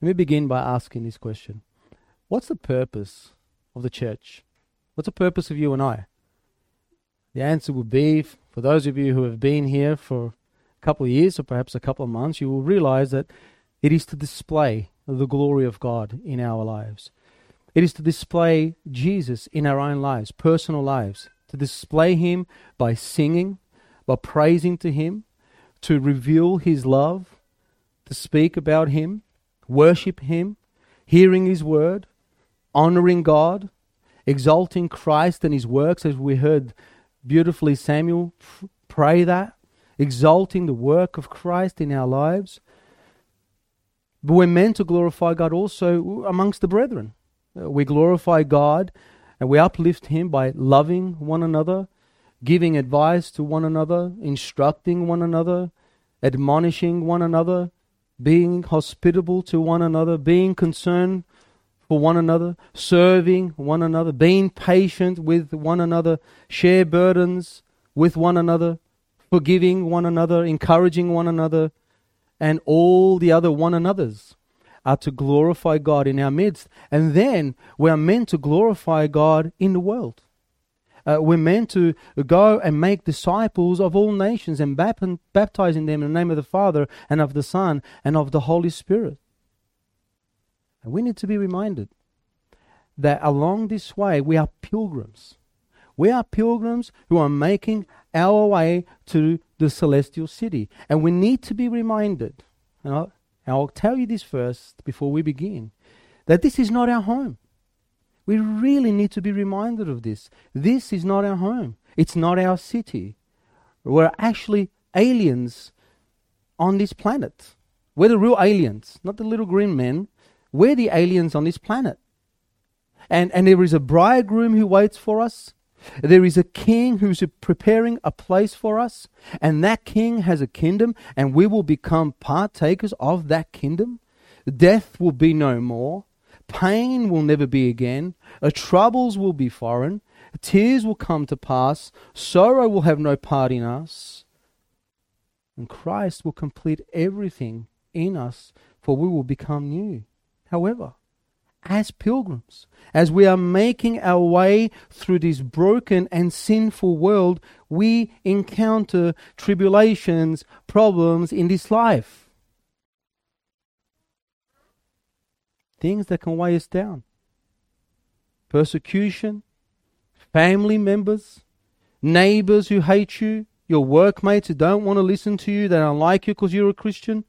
Let me begin by asking this question What's the purpose of the church? What's the purpose of you and I? The answer would be for those of you who have been here for a couple of years or perhaps a couple of months, you will realize that it is to display the glory of God in our lives. It is to display Jesus in our own lives, personal lives, to display Him by singing, by praising to Him, to reveal His love, to speak about Him, worship Him, hearing His word, honoring God, exalting Christ and His works, as we heard beautifully Samuel pray that, exalting the work of Christ in our lives. But we're meant to glorify God also amongst the brethren. Uh, we glorify God and we uplift Him by loving one another, giving advice to one another, instructing one another, admonishing one another, being hospitable to one another, being concerned for one another, serving one another, being patient with one another, share burdens with one another, forgiving one another, encouraging one another, and all the other one another's are to glorify God in our midst. And then we are meant to glorify God in the world. Uh, we're meant to go and make disciples of all nations and bap- baptizing them in the name of the Father and of the Son and of the Holy Spirit. And we need to be reminded that along this way we are pilgrims. We are pilgrims who are making our way to the celestial city. And we need to be reminded, and I'll, I'll tell you this first before we begin, that this is not our home. We really need to be reminded of this. This is not our home. It's not our city. We're actually aliens on this planet. We're the real aliens, not the little green men. We're the aliens on this planet. And, and there is a bridegroom who waits for us. There is a king who's preparing a place for us, and that king has a kingdom, and we will become partakers of that kingdom. Death will be no more. Pain will never be again. Troubles will be foreign. Tears will come to pass. Sorrow will have no part in us. And Christ will complete everything in us, for we will become new. However, as pilgrims, as we are making our way through this broken and sinful world, we encounter tribulations, problems in this life. Things that can weigh us down. Persecution, family members, neighbors who hate you, your workmates who don't want to listen to you, they don't like you because you're a Christian.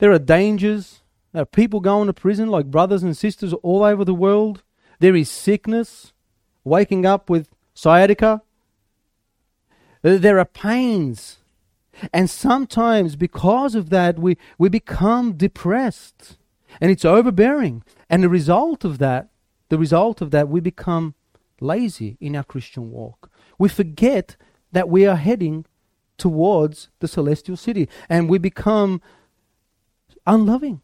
There are dangers there are people going to prison like brothers and sisters all over the world. There is sickness, waking up with sciatica. There are pains. And sometimes, because of that, we, we become depressed. And it's overbearing. And the result of that, the result of that, we become lazy in our Christian walk. We forget that we are heading towards the celestial city. And we become unloving.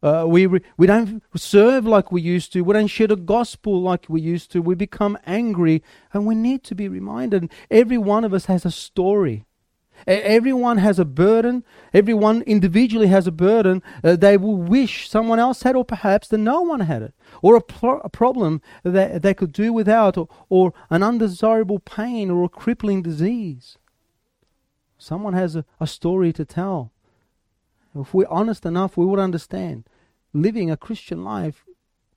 Uh, we, we don't serve like we used to. We don't share the gospel like we used to. We become angry, and we need to be reminded. Every one of us has a story. Everyone has a burden. Everyone individually has a burden uh, they will wish someone else had, or perhaps that no one had it, or a, pro- a problem that they could do without, or, or an undesirable pain, or a crippling disease. Someone has a, a story to tell. If we're honest enough, we would understand living a Christian life,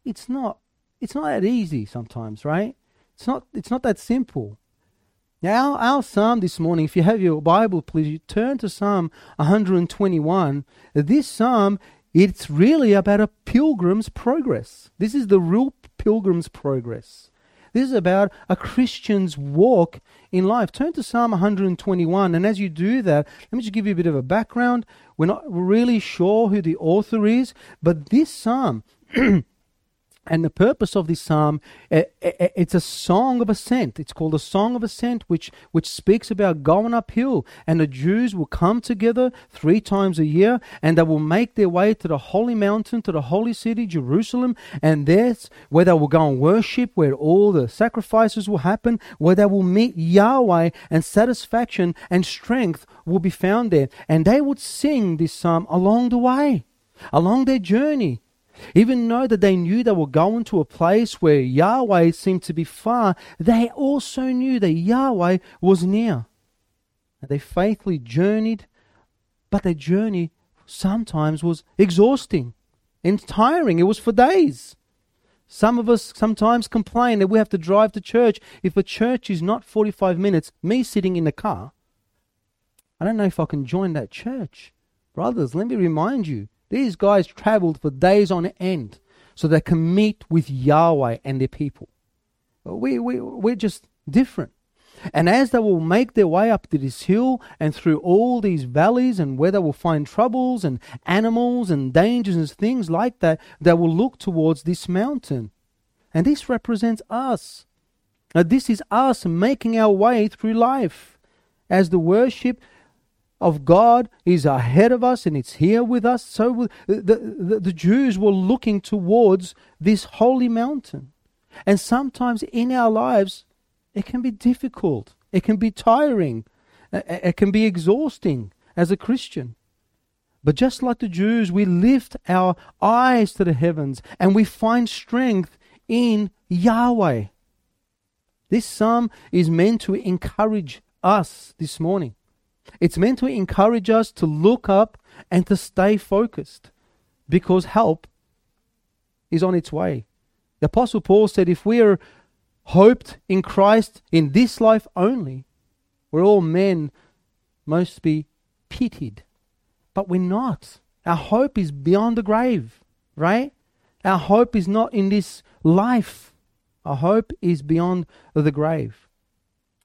it's not it's not that easy sometimes, right? It's not it's not that simple. Now, our, psalm this morning, if you have your Bible, please turn to Psalm 121. This psalm, it's really about a pilgrim's progress. This is the real pilgrim's progress. This is about a Christian's walk in life. Turn to Psalm 121, and as you do that, let me just give you a bit of a background. We're not really sure who the author is, but this psalm And the purpose of this psalm, eh, eh, eh, it's a song of ascent. It's called a song of ascent, which, which speaks about going uphill. And the Jews will come together three times a year and they will make their way to the holy mountain, to the holy city, Jerusalem. And that's where they will go and worship, where all the sacrifices will happen, where they will meet Yahweh and satisfaction and strength will be found there. And they would sing this psalm along the way. along their journey. Even though that they knew they were going to a place where Yahweh seemed to be far, they also knew that Yahweh was near. They faithfully journeyed, but their journey sometimes was exhausting and tiring. It was for days. Some of us sometimes complain that we have to drive to church. If a church is not 45 minutes, me sitting in the car, I don't know if I can join that church. Brothers, let me remind you, these guys traveled for days on end so they can meet with Yahweh and their people. We, we, we're just different. And as they will make their way up to this hill and through all these valleys, and where they will find troubles and animals and dangers and things like that, they will look towards this mountain. And this represents us. Now, this is us making our way through life as the worship of God is ahead of us and it's here with us. So the, the, the Jews were looking towards this holy mountain. And sometimes in our lives, it can be difficult, it can be tiring, it can be exhausting as a Christian. But just like the Jews, we lift our eyes to the heavens and we find strength in Yahweh. This psalm is meant to encourage us this morning. It's meant to encourage us to look up and to stay focused because help is on its way. The Apostle Paul said, if we are hoped in Christ in this life only, we're all men must be pitied. But we're not. Our hope is beyond the grave, right? Our hope is not in this life. Our hope is beyond the grave.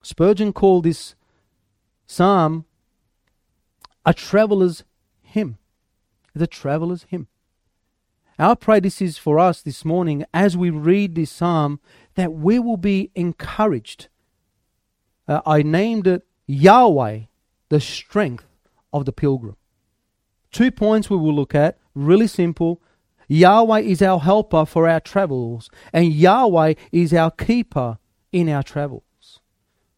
Spurgeon called this psalm a traveler's hymn. A traveler's hymn. Our prayer this is for us this morning as we read this psalm that we will be encouraged. Uh, I named it Yahweh, the strength of the pilgrim. Two points we will look at, really simple. Yahweh is our helper for our travels, and Yahweh is our keeper in our travels.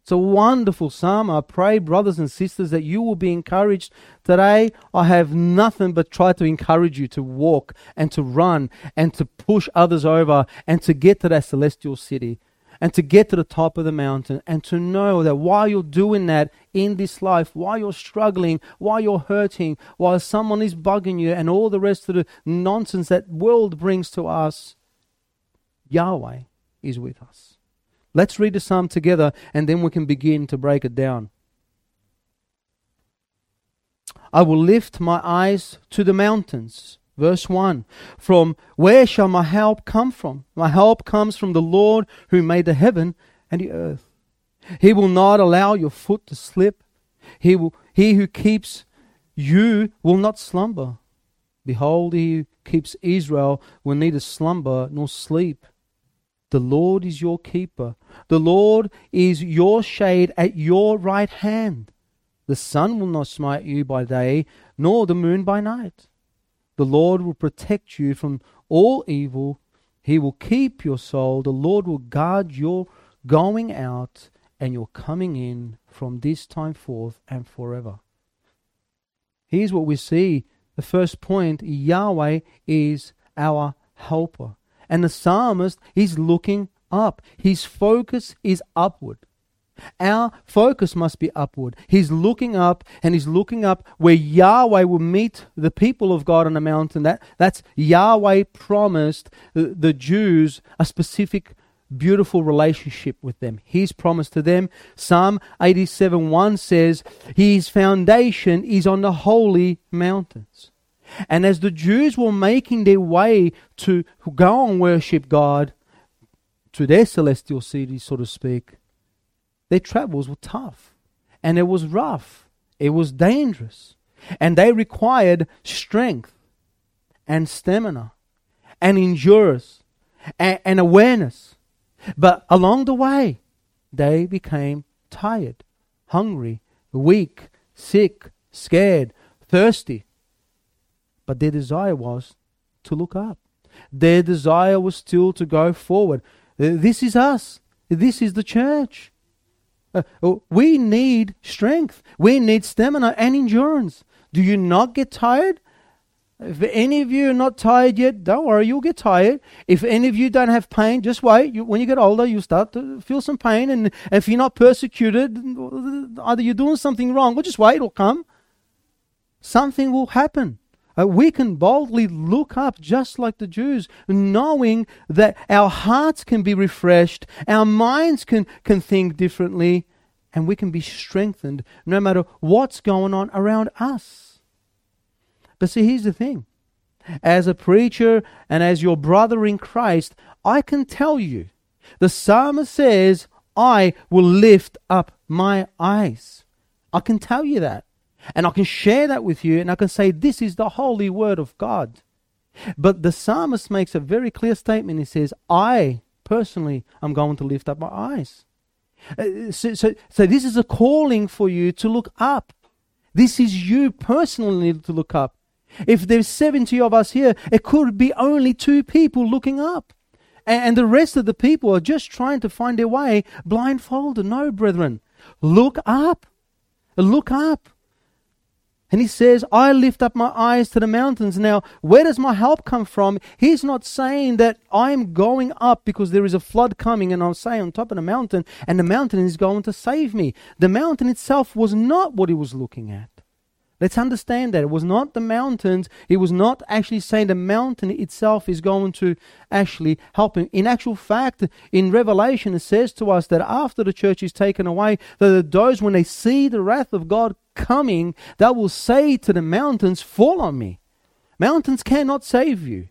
It's a wonderful psalm. I pray, brothers and sisters, that you will be encouraged. Today, I have nothing but try to encourage you to walk and to run and to push others over and to get to that celestial city and to get to the top of the mountain and to know that while you're doing that in this life, while you're struggling, while you're hurting, while someone is bugging you and all the rest of the nonsense that world brings to us, Yahweh is with us. Let's read the psalm together and then we can begin to break it down. I will lift my eyes to the mountains. Verse 1 From where shall my help come from? My help comes from the Lord who made the heaven and the earth. He will not allow your foot to slip. He, will, he who keeps you will not slumber. Behold, he who keeps Israel will neither slumber nor sleep. The Lord is your keeper. The Lord is your shade at your right hand. The sun will not smite you by day, nor the moon by night. The Lord will protect you from all evil. He will keep your soul. The Lord will guard your going out and your coming in from this time forth and forever. Here's what we see. The first point Yahweh is our helper. And the psalmist is looking up. His focus is upward. Our focus must be upward. He's looking up and he's looking up where Yahweh will meet the people of God on the mountain. That, that's Yahweh promised the, the Jews a specific beautiful relationship with them. His promise to them. Psalm 87 1 says, His foundation is on the holy mountains. And as the Jews were making their way to go and worship God to their celestial city, so to speak, their travels were tough. And it was rough. It was dangerous. And they required strength and stamina and endurance and, and awareness. But along the way, they became tired, hungry, weak, sick, scared, thirsty. But their desire was to look up. Their desire was still to go forward. Uh, this is us. This is the church. Uh, oh, we need strength. We need stamina and endurance. Do you not get tired? If any of you are not tired yet, don't worry, you'll get tired. If any of you don't have pain, just wait. You, when you get older, you'll start to feel some pain. And if you're not persecuted, either you're doing something wrong, or just wait, it'll come. Something will happen. Uh, we can boldly look up just like the Jews, knowing that our hearts can be refreshed, our minds can, can think differently, and we can be strengthened no matter what's going on around us. But see, here's the thing as a preacher and as your brother in Christ, I can tell you the psalmist says, I will lift up my eyes. I can tell you that. And I can share that with you, and I can say, This is the holy word of God. But the psalmist makes a very clear statement. He says, I personally am going to lift up my eyes. Uh, so, so, so, this is a calling for you to look up. This is you personally to look up. If there's 70 of us here, it could be only two people looking up. And the rest of the people are just trying to find their way blindfolded. No, brethren. Look up. Look up. And he says, I lift up my eyes to the mountains. Now, where does my help come from? He's not saying that I'm going up because there is a flood coming and I'll stay on top of the mountain and the mountain is going to save me. The mountain itself was not what he was looking at. Let's understand that. It was not the mountains. He was not actually saying the mountain itself is going to actually help him. In actual fact, in Revelation, it says to us that after the church is taken away, that those, when they see the wrath of God coming, they will say to the mountains, Fall on me. Mountains cannot save you.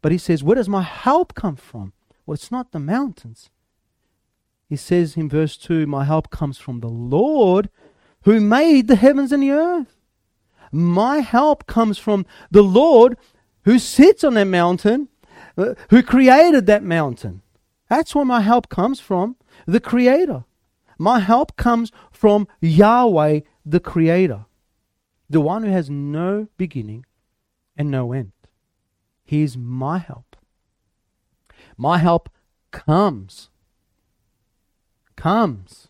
But he says, Where does my help come from? Well, it's not the mountains. He says in verse 2, My help comes from the Lord who made the heavens and the earth. My help comes from the Lord who sits on that mountain, uh, who created that mountain. That's where my help comes from, the Creator. My help comes from Yahweh, the Creator, the one who has no beginning and no end. He is my help. My help comes, comes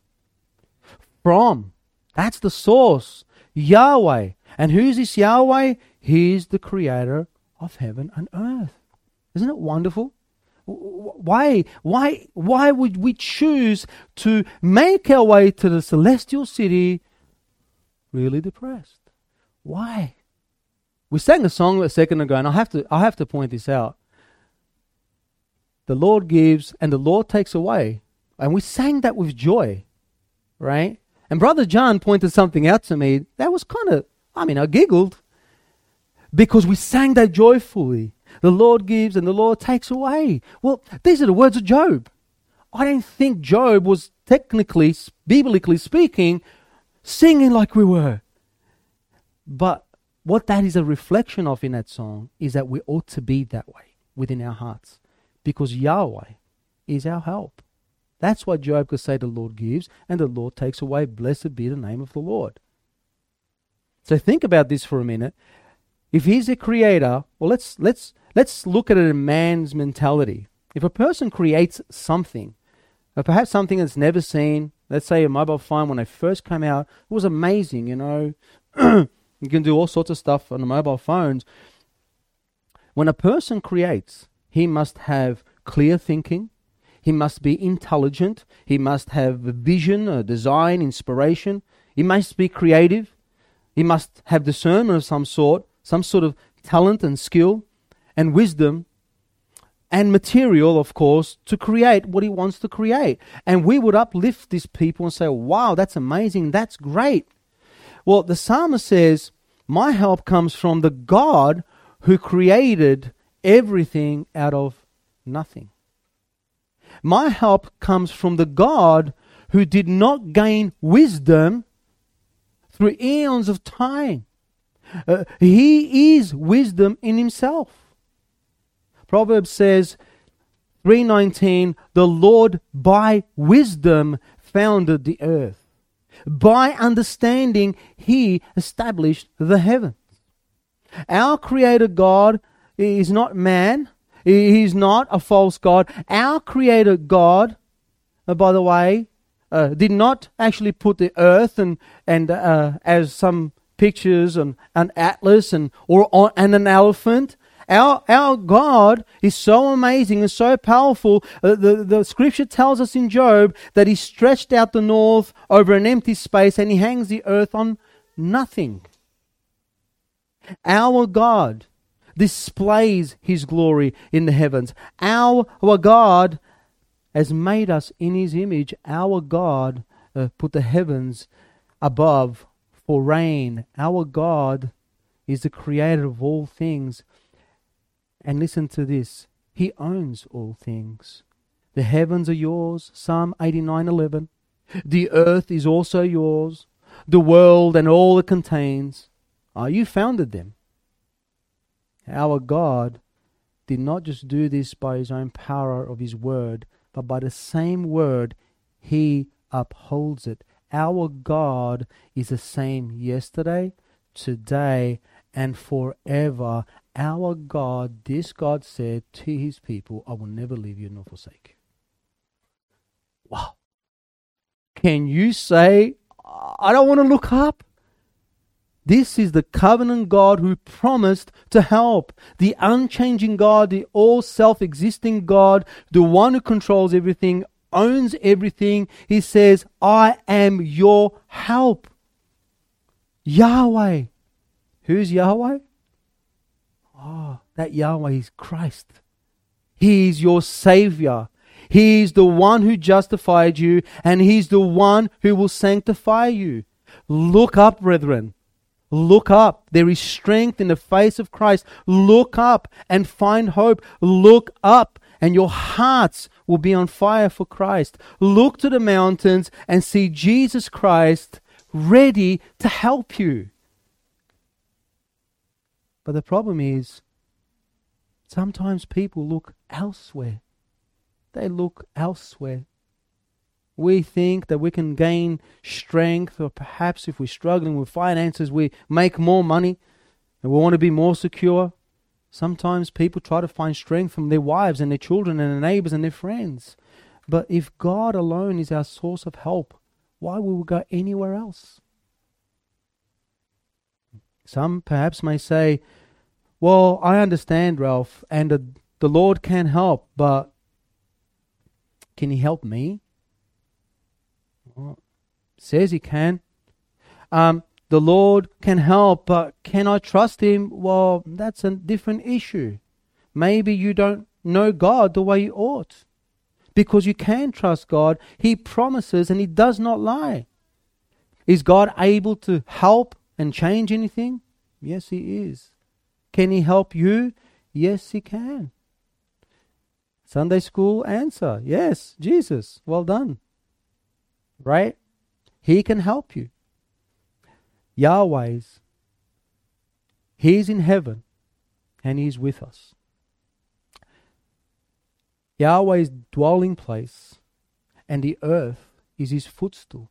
from that's the source. Yahweh. And who's this Yahweh? He's the creator of heaven and earth. Isn't it wonderful? Why, why, why would we choose to make our way to the celestial city really depressed? Why? We sang a song a second ago, and I have to, I have to point this out. The Lord gives and the Lord takes away. And we sang that with joy, right? And Brother John pointed something out to me that was kind of, I mean, I giggled because we sang that joyfully. The Lord gives and the Lord takes away. Well, these are the words of Job. I don't think Job was technically, biblically speaking, singing like we were. But what that is a reflection of in that song is that we ought to be that way within our hearts because Yahweh is our help. That's why Job could say the Lord gives and the Lord takes away. Blessed be the name of the Lord. So think about this for a minute. If he's a creator, well let's let's let's look at it in man's mentality. If a person creates something, perhaps something that's never seen, let's say a mobile phone when they first came out, it was amazing, you know. you can do all sorts of stuff on the mobile phones. When a person creates, he must have clear thinking, he must be intelligent. He must have a vision, a design, inspiration. He must be creative. He must have discernment of some sort, some sort of talent and skill and wisdom and material, of course, to create what he wants to create. And we would uplift these people and say, wow, that's amazing. That's great. Well, the psalmist says, My help comes from the God who created everything out of nothing. My help comes from the God who did not gain wisdom through eons of time. Uh, he is wisdom in himself. Proverbs says 319 the Lord by wisdom founded the earth. By understanding he established the heavens. Our creator God is not man, He's not a false God. Our Creator God, uh, by the way, uh, did not actually put the earth and, and uh, as some pictures and an atlas and or on and an elephant. Our, our God is so amazing and so powerful. Uh, the, the scripture tells us in Job that he stretched out the north over an empty space and he hangs the earth on nothing. Our God displays his glory in the heavens. Our, God has made us in his image. Our God uh, put the heavens above for rain. Our God is the creator of all things. And listen to this He owns all things. The heavens are yours, Psalm 89:11. The earth is also yours, the world and all it contains. Ah, you founded them. Our God did not just do this by his own power of his word, but by the same word he upholds it. Our God is the same yesterday, today, and forever. Our God, this God said to his people, I will never leave you nor forsake. Wow. Can you say, I don't want to look up? This is the covenant God who promised to help. The unchanging God, the all self existing God, the one who controls everything, owns everything. He says, I am your help. Yahweh. Who's Yahweh? Oh, that Yahweh is Christ. He is your Savior. He is the one who justified you, and He's the one who will sanctify you. Look up, brethren. Look up. There is strength in the face of Christ. Look up and find hope. Look up and your hearts will be on fire for Christ. Look to the mountains and see Jesus Christ ready to help you. But the problem is, sometimes people look elsewhere. They look elsewhere we think that we can gain strength, or perhaps if we're struggling with finances, we make more money and we want to be more secure. Sometimes people try to find strength from their wives and their children and their neighbors and their friends. But if God alone is our source of help, why will we go anywhere else? Some perhaps may say, Well, I understand, Ralph, and the, the Lord can help, but can He help me? Well, says he can. Um, the Lord can help, but can I trust him? Well, that's a different issue. Maybe you don't know God the way you ought. Because you can trust God. He promises and he does not lie. Is God able to help and change anything? Yes, he is. Can he help you? Yes, he can. Sunday school answer yes, Jesus. Well done right? He can help you. Yahweh's, He's in heaven and He's with us. Yahweh's dwelling place and the earth is His footstool.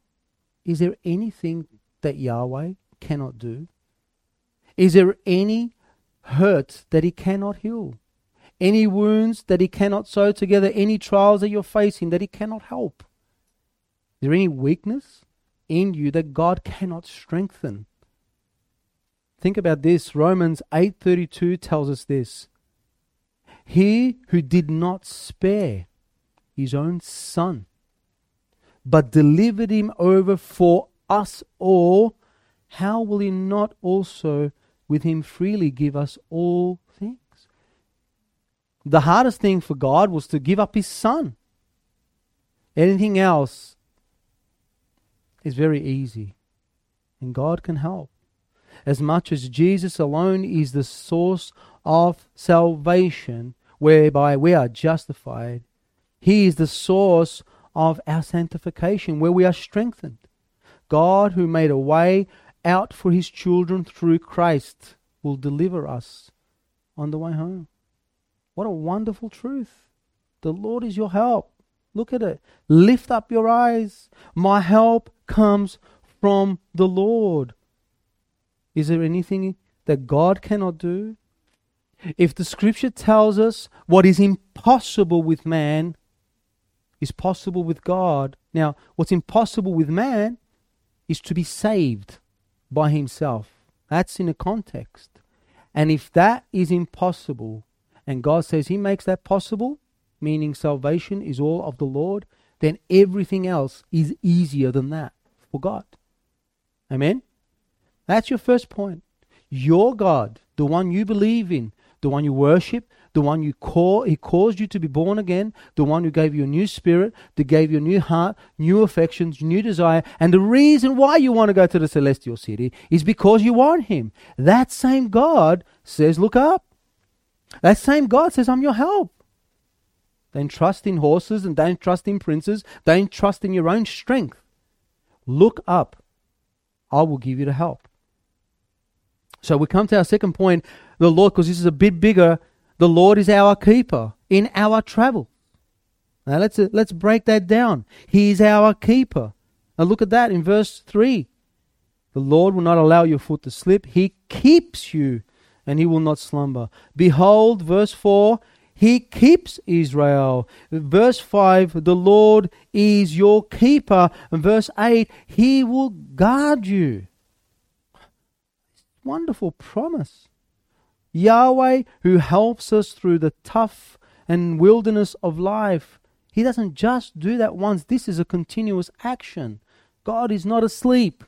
Is there anything that Yahweh cannot do? Is there any hurt that He cannot heal? Any wounds that He cannot sew together? Any trials that you're facing that He cannot help? There any weakness in you that God cannot strengthen? Think about this. Romans 8:32 tells us this. He who did not spare his own son but delivered him over for us all, how will he not also with him freely give us all things? The hardest thing for God was to give up his son. Anything else is very easy. And God can help. As much as Jesus alone is the source of salvation, whereby we are justified, He is the source of our sanctification, where we are strengthened. God, who made a way out for His children through Christ, will deliver us on the way home. What a wonderful truth. The Lord is your help. Look at it. Lift up your eyes. My help comes from the Lord. Is there anything that God cannot do? If the scripture tells us what is impossible with man is possible with God, now what's impossible with man is to be saved by himself. That's in a context. And if that is impossible, and God says He makes that possible, meaning salvation is all of the Lord, then everything else is easier than that God. Amen? That's your first point. Your God, the one you believe in, the one you worship, the one you call, He caused you to be born again, the one who gave you a new spirit, that gave you a new heart, new affections, new desire. And the reason why you want to go to the celestial city is because you want Him. That same God says, Look up. That same God says, I'm your help. Don't trust in horses and don't trust in princes. Don't trust in your own strength. Look up. I will give you the help. So we come to our second point the Lord, because this is a bit bigger, the Lord is our keeper in our travel. Now let's, let's break that down. He is our keeper. Now look at that in verse 3. The Lord will not allow your foot to slip. He keeps you and he will not slumber. Behold, verse 4, he keeps Israel. Verse 5, the Lord is your keeper. And verse 8, he will guard you. Wonderful promise. Yahweh, who helps us through the tough and wilderness of life. He doesn't just do that once, this is a continuous action. God is not asleep.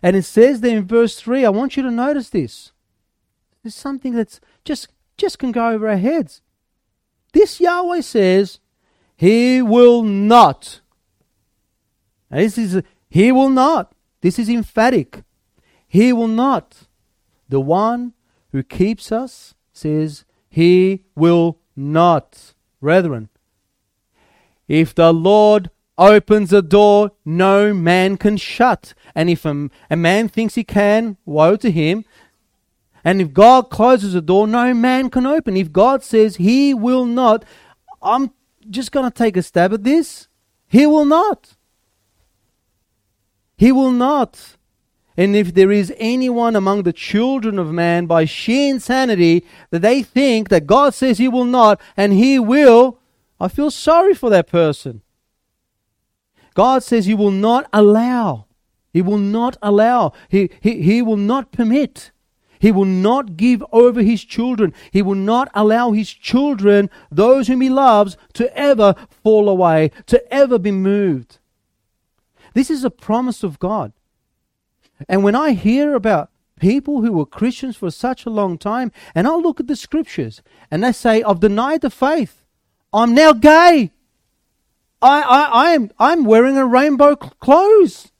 And it says there in verse 3, I want you to notice this. There's something that's just, just can go over our heads. This Yahweh says, He will not. Now this is, He will not. This is emphatic. He will not. The one who keeps us says, He will not. Brethren, if the Lord opens a door, no man can shut. And if a, a man thinks he can, woe to him. And if God closes a door, no man can open. If God says He will not, I'm just going to take a stab at this. He will not. He will not. And if there is anyone among the children of man by sheer insanity that they think that God says he will not and he will, I feel sorry for that person. God says he will not allow. He will not allow. He, he, he will not permit. He will not give over his children. He will not allow his children, those whom he loves, to ever fall away, to ever be moved. This is a promise of God. And when I hear about people who were Christians for such a long time, and I look at the scriptures and they say, I've denied the faith. I'm now gay. I, I, I am, I'm wearing a rainbow clothes.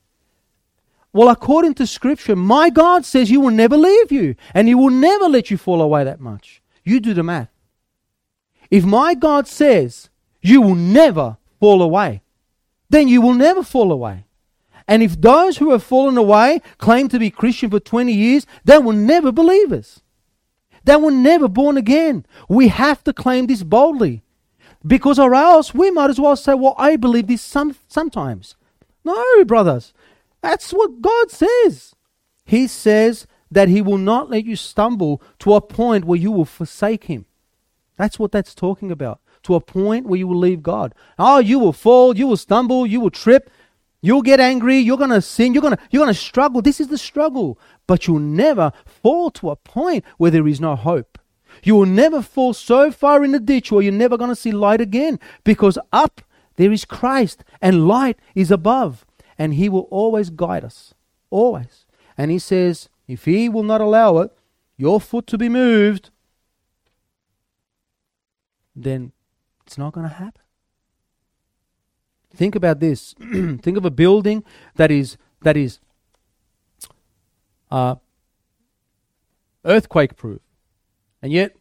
Well, according to scripture, my God says He will never leave you and He will never let you fall away that much. You do the math. If my God says you will never fall away, then you will never fall away. And if those who have fallen away claim to be Christian for 20 years, they will never believers. They were never born again. We have to claim this boldly. Because or else we might as well say, well, I believe this some, sometimes. No, brothers. That's what God says. He says that He will not let you stumble to a point where you will forsake Him. That's what that's talking about. To a point where you will leave God. Oh, you will fall, you will stumble, you will trip. You'll get angry, you're to sin, you're to you're to struggle. This is the struggle, but you'll never fall to a point where there is no hope. You will never fall so far in the ditch where you're never to see light again because up there is Christ and light is above and he will always guide us. Always. And he says, if he will not allow it, your foot to be moved, then it's not going to happen. Think about this. Think of a building that is that is uh, earthquake proof, and yet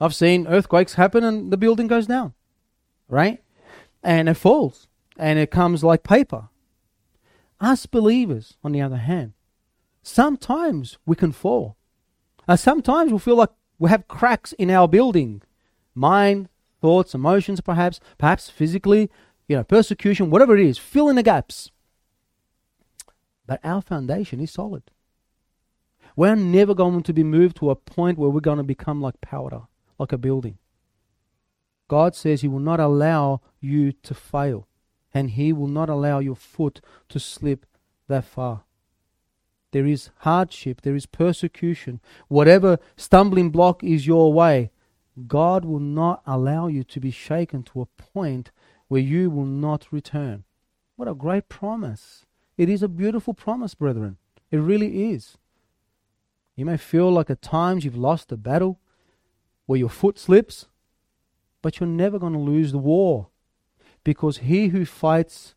I've seen earthquakes happen and the building goes down, right? And it falls and it comes like paper. Us believers, on the other hand, sometimes we can fall. Uh, sometimes we feel like we have cracks in our building, mind, thoughts, emotions, perhaps, perhaps physically, you know, persecution, whatever it is, fill in the gaps. But our foundation is solid. We're never going to be moved to a point where we're going to become like powder, like a building. God says He will not allow you to fail, and He will not allow your foot to slip that far. there is hardship, there is persecution, whatever stumbling block is your way, God will not allow you to be shaken to a point where you will not return. What a great promise! It is a beautiful promise, brethren. It really is. You may feel like at times you've lost a battle where your foot slips, but you're never going to lose the war because he who fights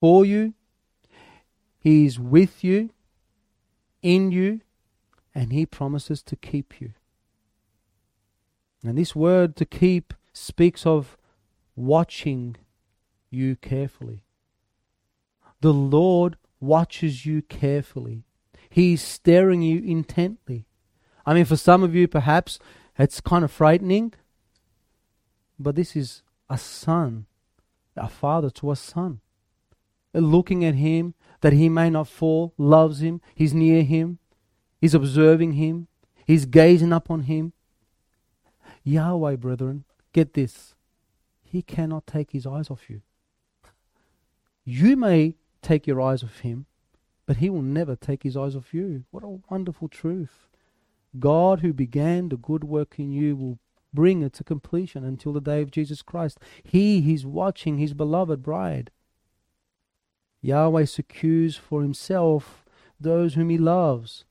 for you, he is with you, in you, and he promises to keep you. And this word to keep speaks of watching you carefully. The Lord watches you carefully. He's staring you intently. I mean, for some of you, perhaps it's kind of frightening, but this is a son, a father to a son. Looking at him that he may not fall, loves him, he's near him, he's observing him, he's gazing upon him. Yahweh, brethren, get this. He cannot take his eyes off you. You may take your eyes off him, but he will never take his eyes off you. What a wonderful truth. God, who began the good work in you, will bring it to completion until the day of Jesus Christ. He is watching his beloved bride. Yahweh secures for himself those whom he loves,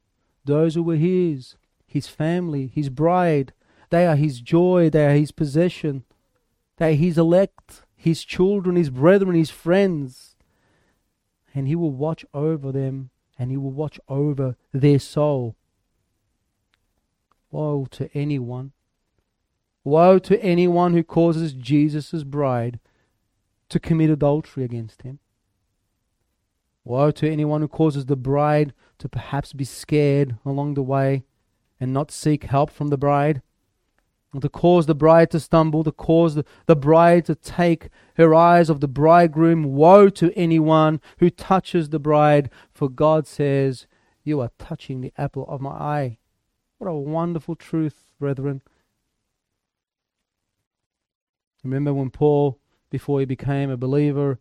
those who were his, his family, his bride. They are his joy, they are his possession, they are his elect, his children, his brethren, his friends. And he will watch over them and he will watch over their soul. Woe to anyone Woe to anyone who causes Jesus' bride to commit adultery against him. Woe to anyone who causes the bride to perhaps be scared along the way and not seek help from the bride, to cause the bride to stumble, to cause the, the bride to take her eyes off the bridegroom. Woe to anyone who touches the bride, for God says, You are touching the apple of my eye. What a wonderful truth, brethren. Remember when Paul, before he became a believer,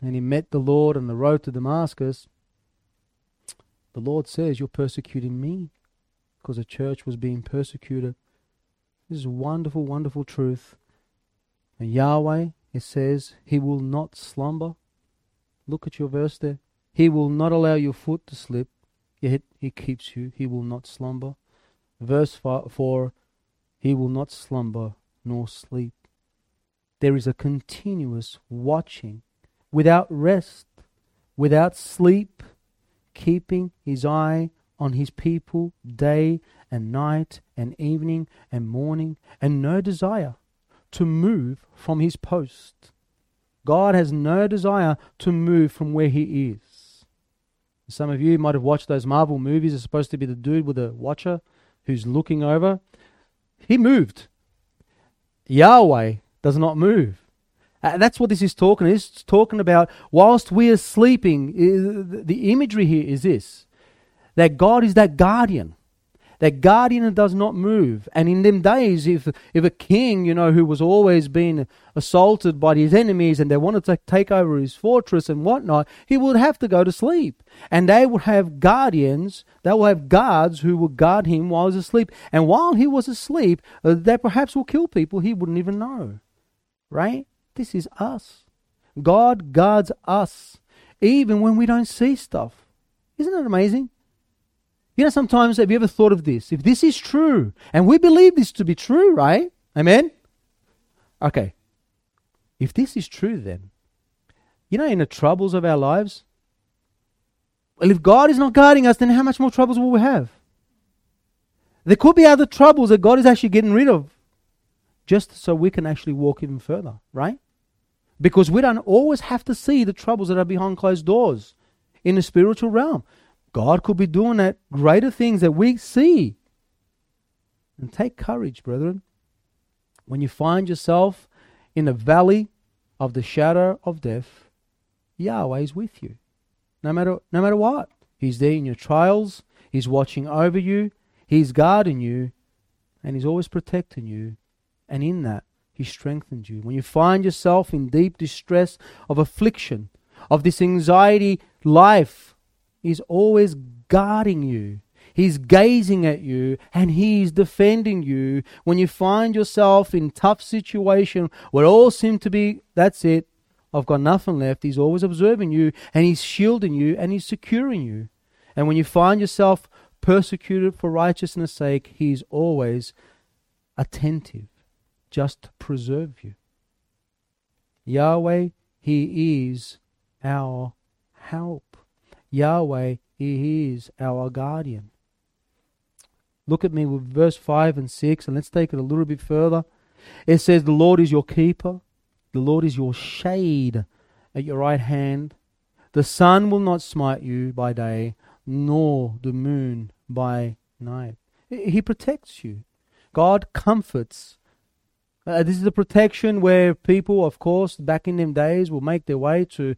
and he met the Lord on the road to Damascus, the Lord says, You're persecuting me because the church was being persecuted. This is wonderful, wonderful truth. And Yahweh, it says, He will not slumber. Look at your verse there. He will not allow your foot to slip, yet He keeps you. He will not slumber. Verse 4 He will not slumber nor sleep there is a continuous watching without rest, without sleep, keeping his eye on his people day and night and evening and morning, and no desire to move from his post. God has no desire to move from where he is. Some of you might have watched those Marvel movies. It's supposed to be the dude with a watcher who's looking over. He moved. Yahweh does not move. Uh, that's what this is talking. It's talking about whilst we are sleeping. the imagery here is this: that God is that guardian, that guardian does not move. And in them days, if if a king, you know, who was always being assaulted by his enemies and they wanted to take over his fortress and whatnot, he would have to go to sleep. And they would have guardians, they will have guards who would guard him while he was asleep. And while he was asleep, uh, they perhaps will kill people he wouldn't even know right? This is us. God guards us even when we don't see stuff. Isn't that amazing? You know, sometimes have you ever thought of this? If this is true, and we believe this to be true, right? Amen? Okay. If this is true, then, you know, in the troubles of our lives, well, if God is not guarding us, then how much more troubles will we have? There could be other troubles that God is actually getting rid of just so we can actually walk even further, right? Because we don't always have to see the troubles that are behind closed doors in the spiritual realm. God could be doing that greater things that we see. And take courage, brethren. When you find yourself in the valley of the shadow of death, Yahweh is with you. No matter no matter what. He's there in your trials, He's watching over you, He's guarding you, and He's always protecting you and in that, He strengthens you. When you find yourself in deep distress of affliction, of this anxiety life, He's always guarding you. He's gazing at you and he's defending you when you find yourself in tough situation where all seem to be that's it. I've got nothing left. He's always observing you and he's shielding you and he's securing you. And when you find yourself persecuted for righteousness' sake, he's always attentive just preserve you. Yahweh, he is our help. Yahweh, he is our guardian. Look at me with verse 5 and 6, and let's take it a little bit further. It says, The Lord is your keeper, the Lord is your shade at your right hand. The sun will not smite you by day, nor the moon by night. He protects you. God comforts. Uh, this is the protection where people, of course, back in them days, will make their way to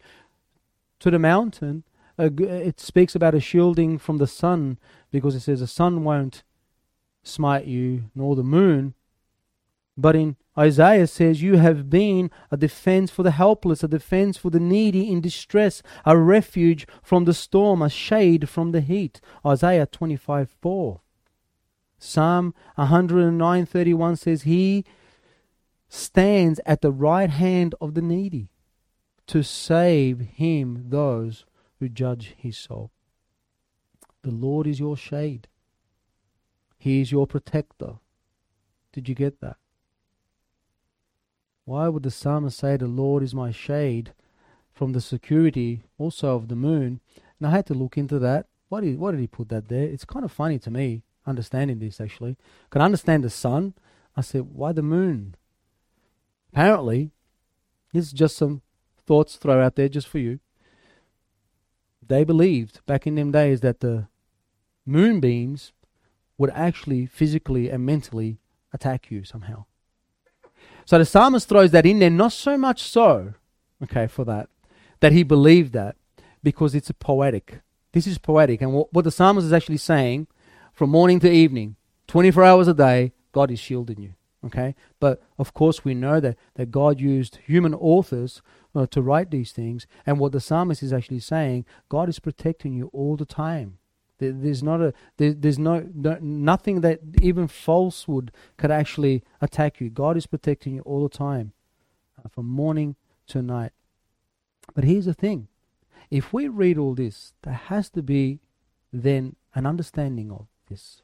to the mountain. Uh, it speaks about a shielding from the sun because it says the sun won't smite you, nor the moon. But in Isaiah says, You have been a defense for the helpless, a defense for the needy in distress, a refuge from the storm, a shade from the heat. Isaiah 25 4. Psalm 109:31 says, He stands at the right hand of the needy to save him those who judge his soul. The Lord is your shade. He is your protector. Did you get that? Why would the psalmist say, The Lord is my shade from the security also of the moon? And I had to look into that. Why did, why did he put that there? It's kind of funny to me, understanding this actually. Can I understand the sun? I said, Why the moon? Apparently, is just some thoughts throw out there just for you. They believed back in them days that the moonbeams would actually physically and mentally attack you somehow. So the psalmist throws that in there, not so much so, okay, for that, that he believed that because it's a poetic. This is poetic. And what, what the psalmist is actually saying from morning to evening, 24 hours a day, God is shielding you. Okay? But of course, we know that, that God used human authors uh, to write these things. And what the psalmist is actually saying, God is protecting you all the time. There's not a there, there's no, no nothing that even falsehood could actually attack you. God is protecting you all the time, uh, from morning to night. But here's the thing: if we read all this, there has to be then an understanding of this.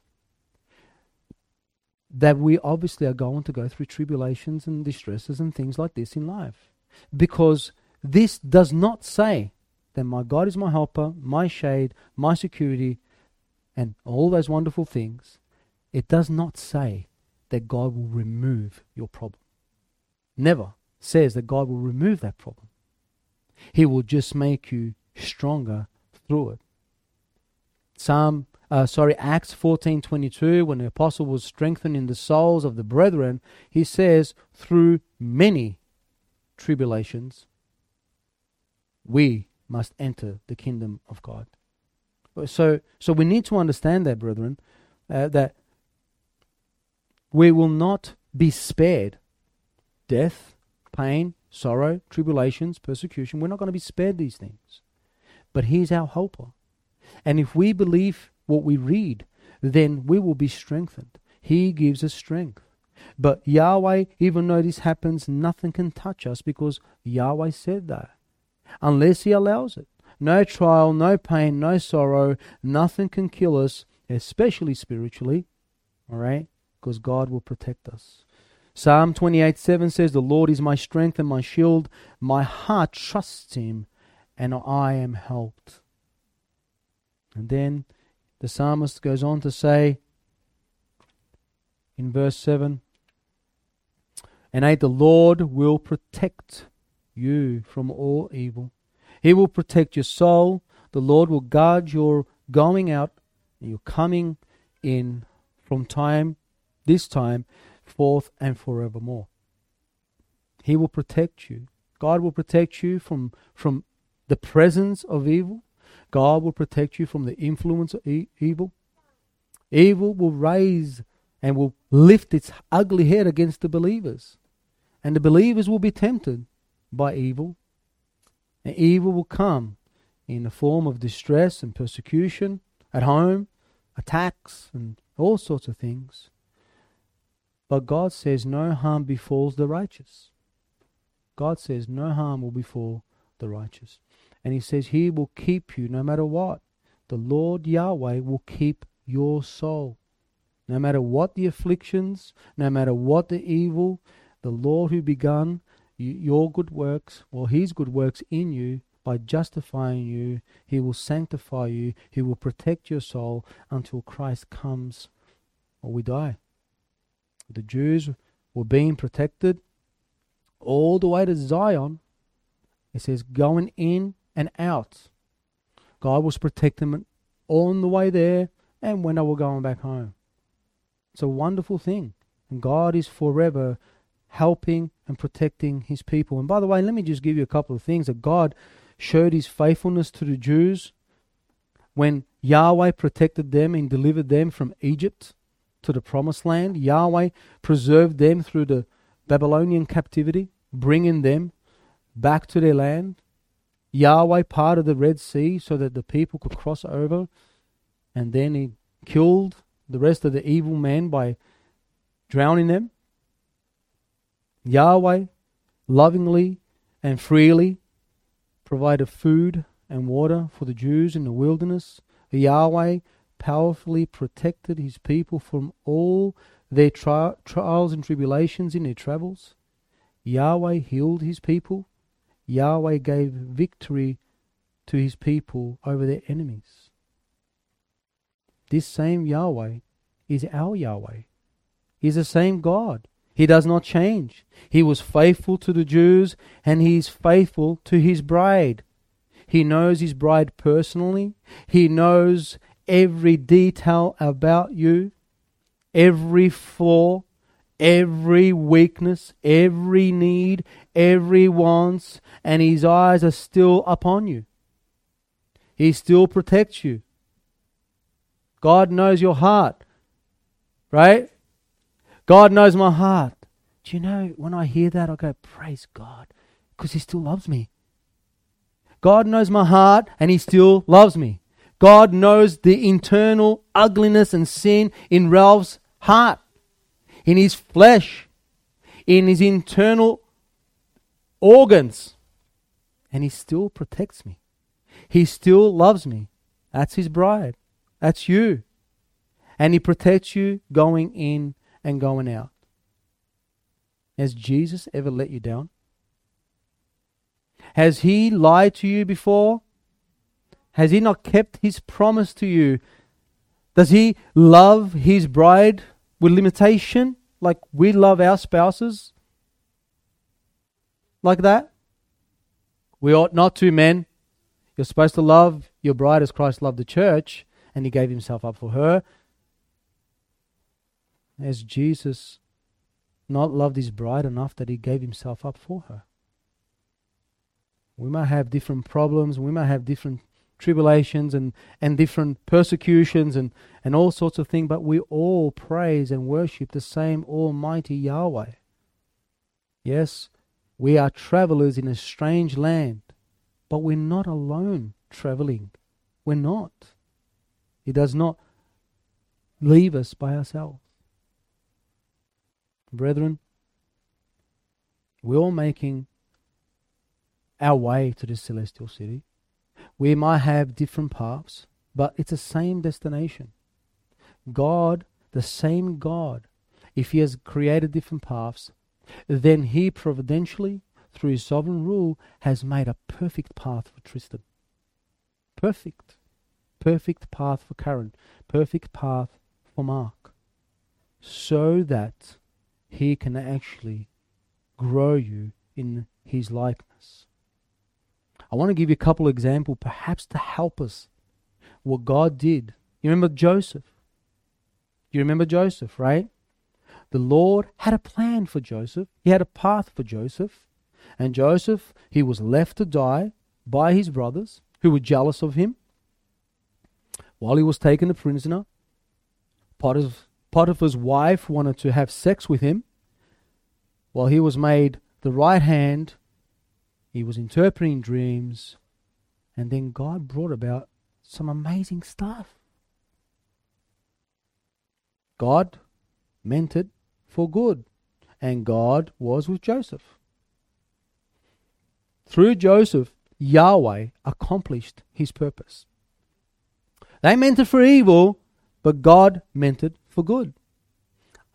That we obviously are going to go through tribulations and distresses and things like this in life, because this does not say that my God is my helper, my shade, my security, and all those wonderful things, it does not say that God will remove your problem. Never says that God will remove that problem. He will just make you stronger through it. Psalm uh, sorry, Acts 14:22 when the apostle was strengthening the souls of the brethren, he says through many tribulations we must enter the kingdom of God. So, so we need to understand that, brethren, uh, that we will not be spared death, pain, sorrow, tribulations, persecution. We're not going to be spared these things. But He's our helper. And if we believe what we read, then we will be strengthened. He gives us strength. But Yahweh, even though this happens, nothing can touch us because Yahweh said that. Unless He allows it. No trial, no pain, no sorrow, nothing can kill us, especially spiritually. All right? Because God will protect us. Psalm 28 7 says, The Lord is my strength and my shield. My heart trusts him, and I am helped. And then the psalmist goes on to say in verse 7 And 8 The Lord will protect you from all evil. He will protect your soul. The Lord will guard your going out and your coming in from time, this time, forth and forevermore. He will protect you. God will protect you from, from the presence of evil. God will protect you from the influence of e- evil. Evil will raise and will lift its ugly head against the believers. And the believers will be tempted by evil and evil will come in the form of distress and persecution, at home, attacks, and all sorts of things. But God says no harm befalls the righteous. God says no harm will befall the righteous. And He says He will keep you no matter what. The Lord Yahweh will keep your soul. No matter what the afflictions, no matter what the evil, the Lord who begun your good works, or His good works in you, by justifying you, He will sanctify you, He will protect your soul until Christ comes or we die. The Jews were being protected all the way to Zion. It says going in and out. God was protecting them on the way there and when they were going back home. It's a wonderful thing. And God is forever helping and protecting his people. And by the way, let me just give you a couple of things that God showed his faithfulness to the Jews when Yahweh protected them and delivered them from Egypt to the promised land. Yahweh preserved them through the Babylonian captivity, bringing them back to their land. Yahweh parted the Red Sea so that the people could cross over, and then he killed the rest of the evil men by drowning them. Yahweh lovingly and freely provided food and water for the Jews in the wilderness. Yahweh powerfully protected his people from all their tri- trials and tribulations in their travels. Yahweh healed his people. Yahweh gave victory to his people over their enemies. This same Yahweh is our Yahweh. He's the same God. He does not change. He was faithful to the Jews and he is faithful to his bride. He knows his bride personally. He knows every detail about you, every flaw, every weakness, every need, every wants, and his eyes are still upon you. He still protects you. God knows your heart, right? God knows my heart. Do you know, when I hear that, I go, Praise God, because He still loves me. God knows my heart, and He still loves me. God knows the internal ugliness and sin in Ralph's heart, in his flesh, in his internal organs. And he still protects me. He still loves me. That's his bride. That's you. And he protects you going in and going out. Has Jesus ever let you down? Has he lied to you before? Has he not kept his promise to you? Does he love his bride with limitation like we love our spouses? Like that? We ought not to, men. You're supposed to love your bride as Christ loved the church, and he gave himself up for her. Has Jesus not loved his bride enough that he gave himself up for her? We might have different problems, we might have different tribulations and, and different persecutions and, and all sorts of things, but we all praise and worship the same Almighty Yahweh. Yes, we are travelers in a strange land, but we're not alone traveling. We're not. He does not leave us by ourselves. Brethren, we're all making our way to the celestial city. We might have different paths, but it's the same destination. God, the same God, if He has created different paths, then He providentially, through His sovereign rule, has made a perfect path for Tristan. Perfect. Perfect path for Karen. Perfect path for Mark. So that He can actually grow you in His likeness. I want to give you a couple of examples, perhaps to help us what God did. You remember Joseph? You remember Joseph, right? The Lord had a plan for Joseph. He had a path for Joseph. And Joseph, he was left to die by his brothers who were jealous of him. While he was taken a prisoner, Potiphar's wife wanted to have sex with him. While he was made the right hand he was interpreting dreams, and then God brought about some amazing stuff. God meant it for good, and God was with Joseph. Through Joseph, Yahweh accomplished his purpose. They meant it for evil, but God meant it for good.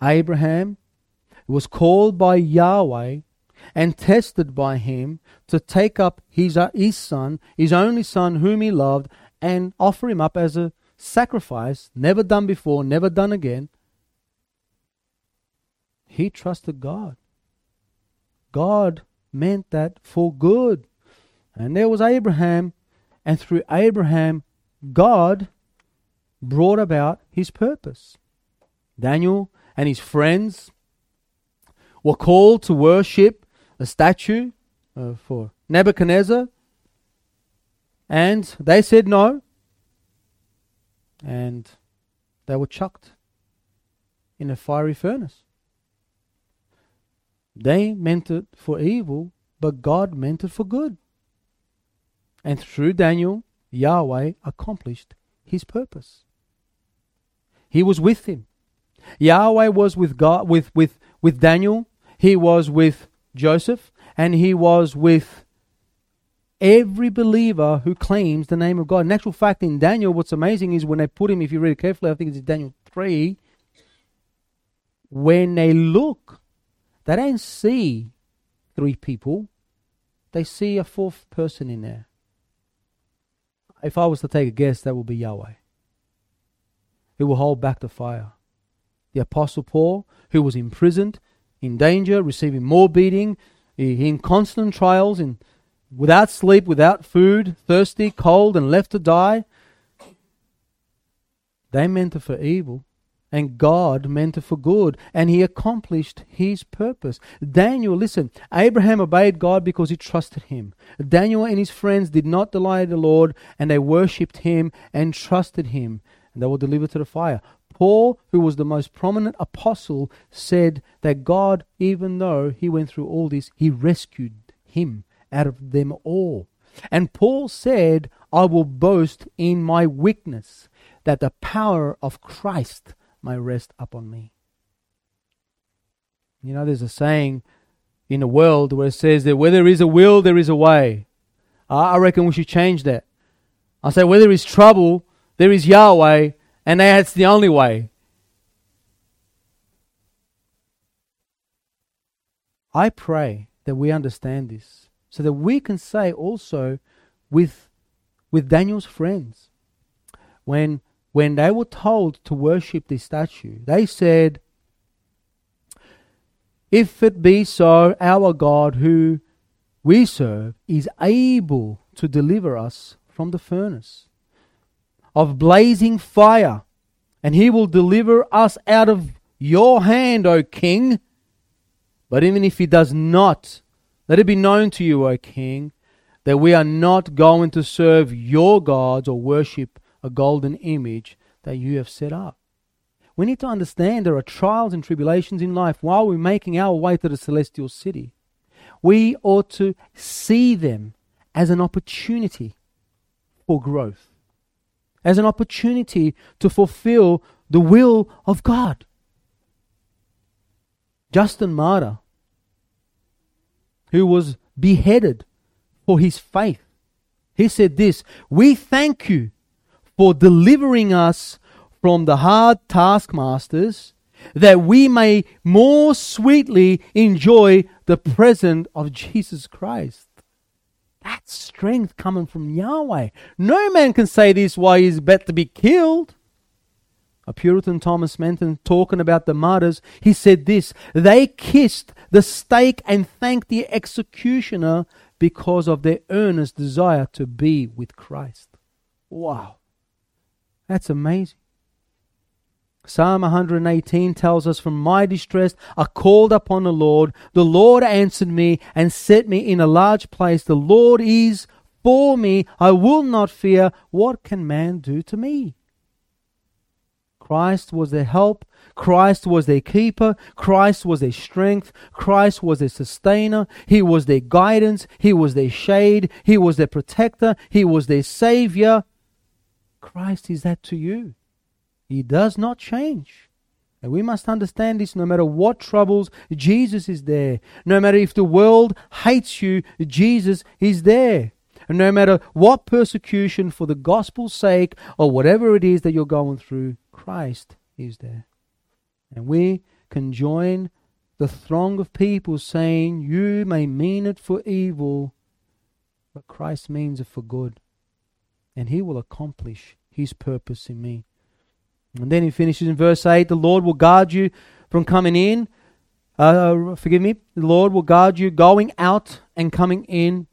Abraham was called by Yahweh and tested by him to take up his, uh, his son, his only son, whom he loved, and offer him up as a sacrifice, never done before, never done again. He trusted God. God meant that for good. And there was Abraham, and through Abraham, God brought about his purpose. Daniel and his friends were called to worship a statue uh, for Nebuchadnezzar, and they said no, and they were chucked in a fiery furnace. They meant it for evil, but God meant it for good. And through Daniel, Yahweh accomplished his purpose. He was with him. Yahweh was with God with, with, with Daniel, he was with Joseph, and he was with every believer who claims the name of God. In actual fact, in Daniel, what's amazing is when they put him, if you read it carefully, I think it's Daniel 3, when they look, they don't see three people, they see a fourth person in there. If I was to take a guess, that would be Yahweh who will hold back the fire. The Apostle Paul, who was imprisoned, in danger, receiving more beating, in constant trials, in without sleep, without food, thirsty, cold, and left to die. They meant it for evil, and God meant it for good, and He accomplished His purpose. Daniel, listen, Abraham obeyed God because he trusted Him. Daniel and his friends did not deny the Lord, and they worshipped Him and trusted Him and they were delivered to the fire. Paul, who was the most prominent apostle, said that God, even though he went through all this, he rescued him out of them all. And Paul said, I will boast in my weakness, that the power of Christ may rest upon me. You know, there's a saying in the world where it says that where there is a will, there is a way. I reckon we should change that. I say, where there is trouble, there is Yahweh, and that's the only way. I pray that we understand this so that we can say also with, with Daniel's friends, when, when they were told to worship this statue, they said, If it be so, our God who we serve is able to deliver us from the furnace of blazing fire, and he will deliver us out of your hand, O king. But even if he does not, let it be known to you, O king, that we are not going to serve your gods or worship a golden image that you have set up. We need to understand there are trials and tribulations in life while we're making our way to the celestial city. We ought to see them as an opportunity for growth as an opportunity to fulfill the will of God. Justin Martyr, who was beheaded for his faith, he said this We thank you for delivering us from the hard taskmasters, that we may more sweetly enjoy the presence of Jesus Christ. That's strength coming from Yahweh. No man can say this why he's about to be killed. A Puritan Thomas Manton talking about the martyrs, he said this they kissed the stake and thanked the executioner because of their earnest desire to be with Christ. Wow. That's amazing. Psalm 118 tells us, From my distress I called upon the Lord. The Lord answered me and set me in a large place. The Lord is for me. I will not fear. What can man do to me? Christ was their help. Christ was their keeper. Christ was their strength. Christ was their sustainer. He was their guidance. He was their shade. He was their protector. He was their savior. Christ is that to you. He does not change. And we must understand this no matter what troubles, Jesus is there. No matter if the world hates you, Jesus is there. And no matter what persecution for the gospel's sake or whatever it is that you're going through, Christ is there. And we can join the throng of people saying, You may mean it for evil, but Christ means it for good. And he will accomplish his purpose in me. And then he finishes in verse 8 The Lord will guard you from coming in. Uh, forgive me. The Lord will guard you going out and coming in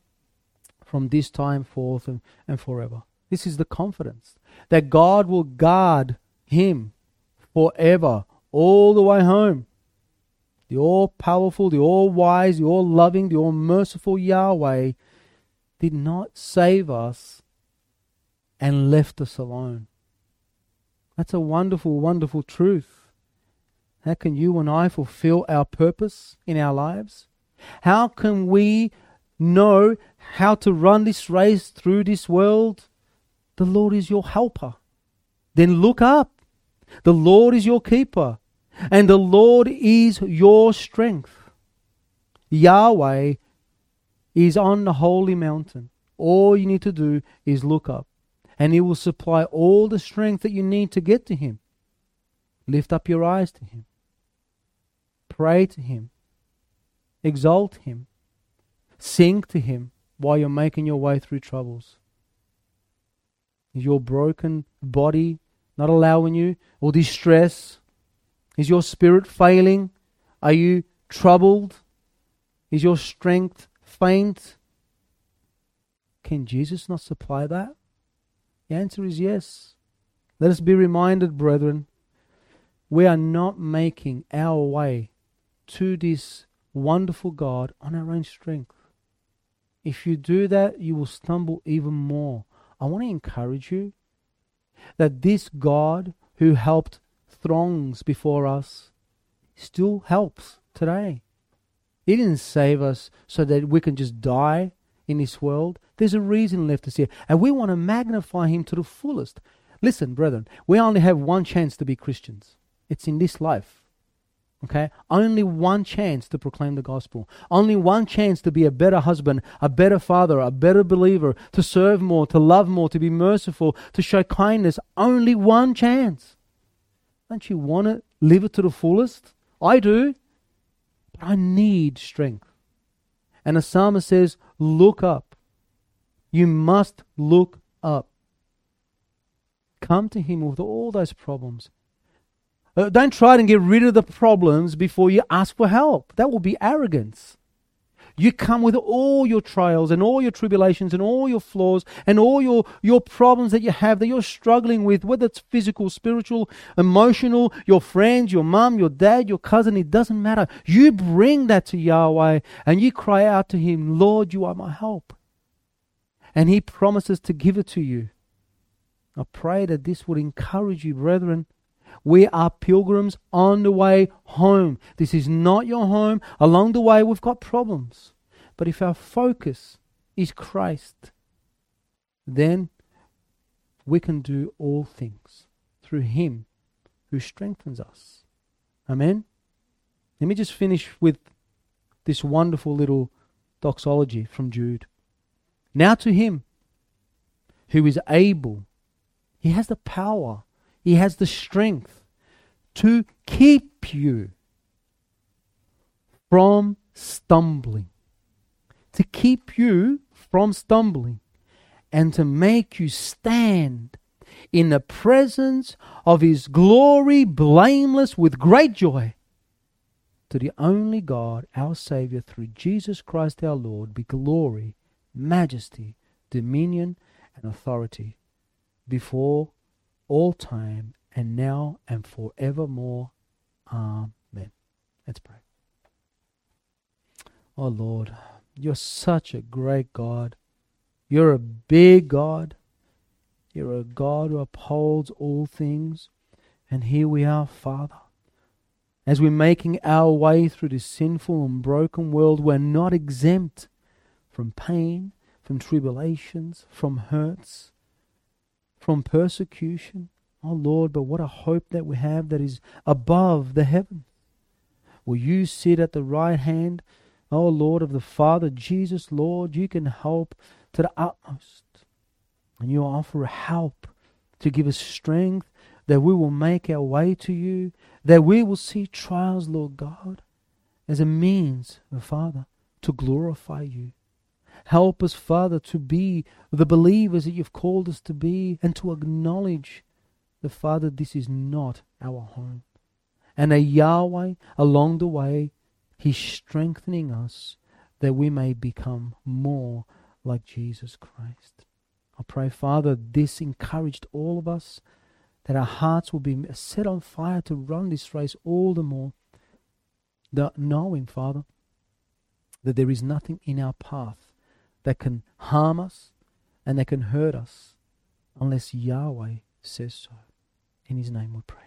from this time forth and, and forever. This is the confidence that God will guard him forever, all the way home. The all powerful, the all wise, the all loving, the all merciful Yahweh did not save us and left us alone. That's a wonderful, wonderful truth. How can you and I fulfill our purpose in our lives? How can we know how to run this race through this world? The Lord is your helper. Then look up. The Lord is your keeper, and the Lord is your strength. Yahweh is on the holy mountain. All you need to do is look up and He will supply all the strength that you need to get to Him. Lift up your eyes to Him. Pray to Him. Exalt Him. Sing to Him while you're making your way through troubles. Is your broken body not allowing you? Or distress? Is your spirit failing? Are you troubled? Is your strength faint? Can Jesus not supply that? The answer is yes. Let us be reminded, brethren, we are not making our way to this wonderful God on our own strength. If you do that, you will stumble even more. I want to encourage you that this God who helped throngs before us still helps today. He didn't save us so that we can just die in this world. There's a reason left us here. And we want to magnify him to the fullest. Listen, brethren, we only have one chance to be Christians. It's in this life. Okay? Only one chance to proclaim the gospel. Only one chance to be a better husband, a better father, a better believer, to serve more, to love more, to be merciful, to show kindness. Only one chance. Don't you want to live it to the fullest? I do. But I need strength. And the psalmist says, Look up. You must look up. Come to Him with all those problems. Uh, don't try to get rid of the problems before you ask for help. That will be arrogance. You come with all your trials and all your tribulations and all your flaws and all your, your problems that you have that you're struggling with, whether it's physical, spiritual, emotional, your friends, your mom, your dad, your cousin, it doesn't matter. You bring that to Yahweh and you cry out to Him, Lord, you are my help. And He promises to give it to you. I pray that this would encourage you, brethren. We are pilgrims on the way home. This is not your home. Along the way, we've got problems. But if our focus is Christ, then we can do all things through Him who strengthens us. Amen? Let me just finish with this wonderful little doxology from Jude. Now to Him who is able, He has the power he has the strength to keep you from stumbling. To keep you from stumbling and to make you stand in the presence of His glory, blameless with great joy. To the only God, our Saviour, through Jesus Christ our Lord, be glory, majesty, dominion, and authority before all time and now and forevermore. Amen. Let's pray. Oh Lord, you're such a great God. You're a big God. You're a God who upholds all things. And here we are, Father. As we're making our way through this sinful and broken world, we're not exempt from pain, from tribulations, from hurts from persecution. Oh Lord, but what a hope that we have that is above the heaven. Will you sit at the right hand, oh Lord of the Father, Jesus, Lord, you can help to the utmost. And you offer help to give us strength that we will make our way to you, that we will see trials, Lord God, as a means, the Father, to glorify you. Help us, Father, to be the believers that you've called us to be and to acknowledge the Father, this is not our home. And a Yahweh along the way, He's strengthening us that we may become more like Jesus Christ. I pray, Father, this encouraged all of us that our hearts will be set on fire to run this race all the more, the, knowing, Father, that there is nothing in our path that can harm us and that can hurt us unless Yahweh says so. In his name we pray.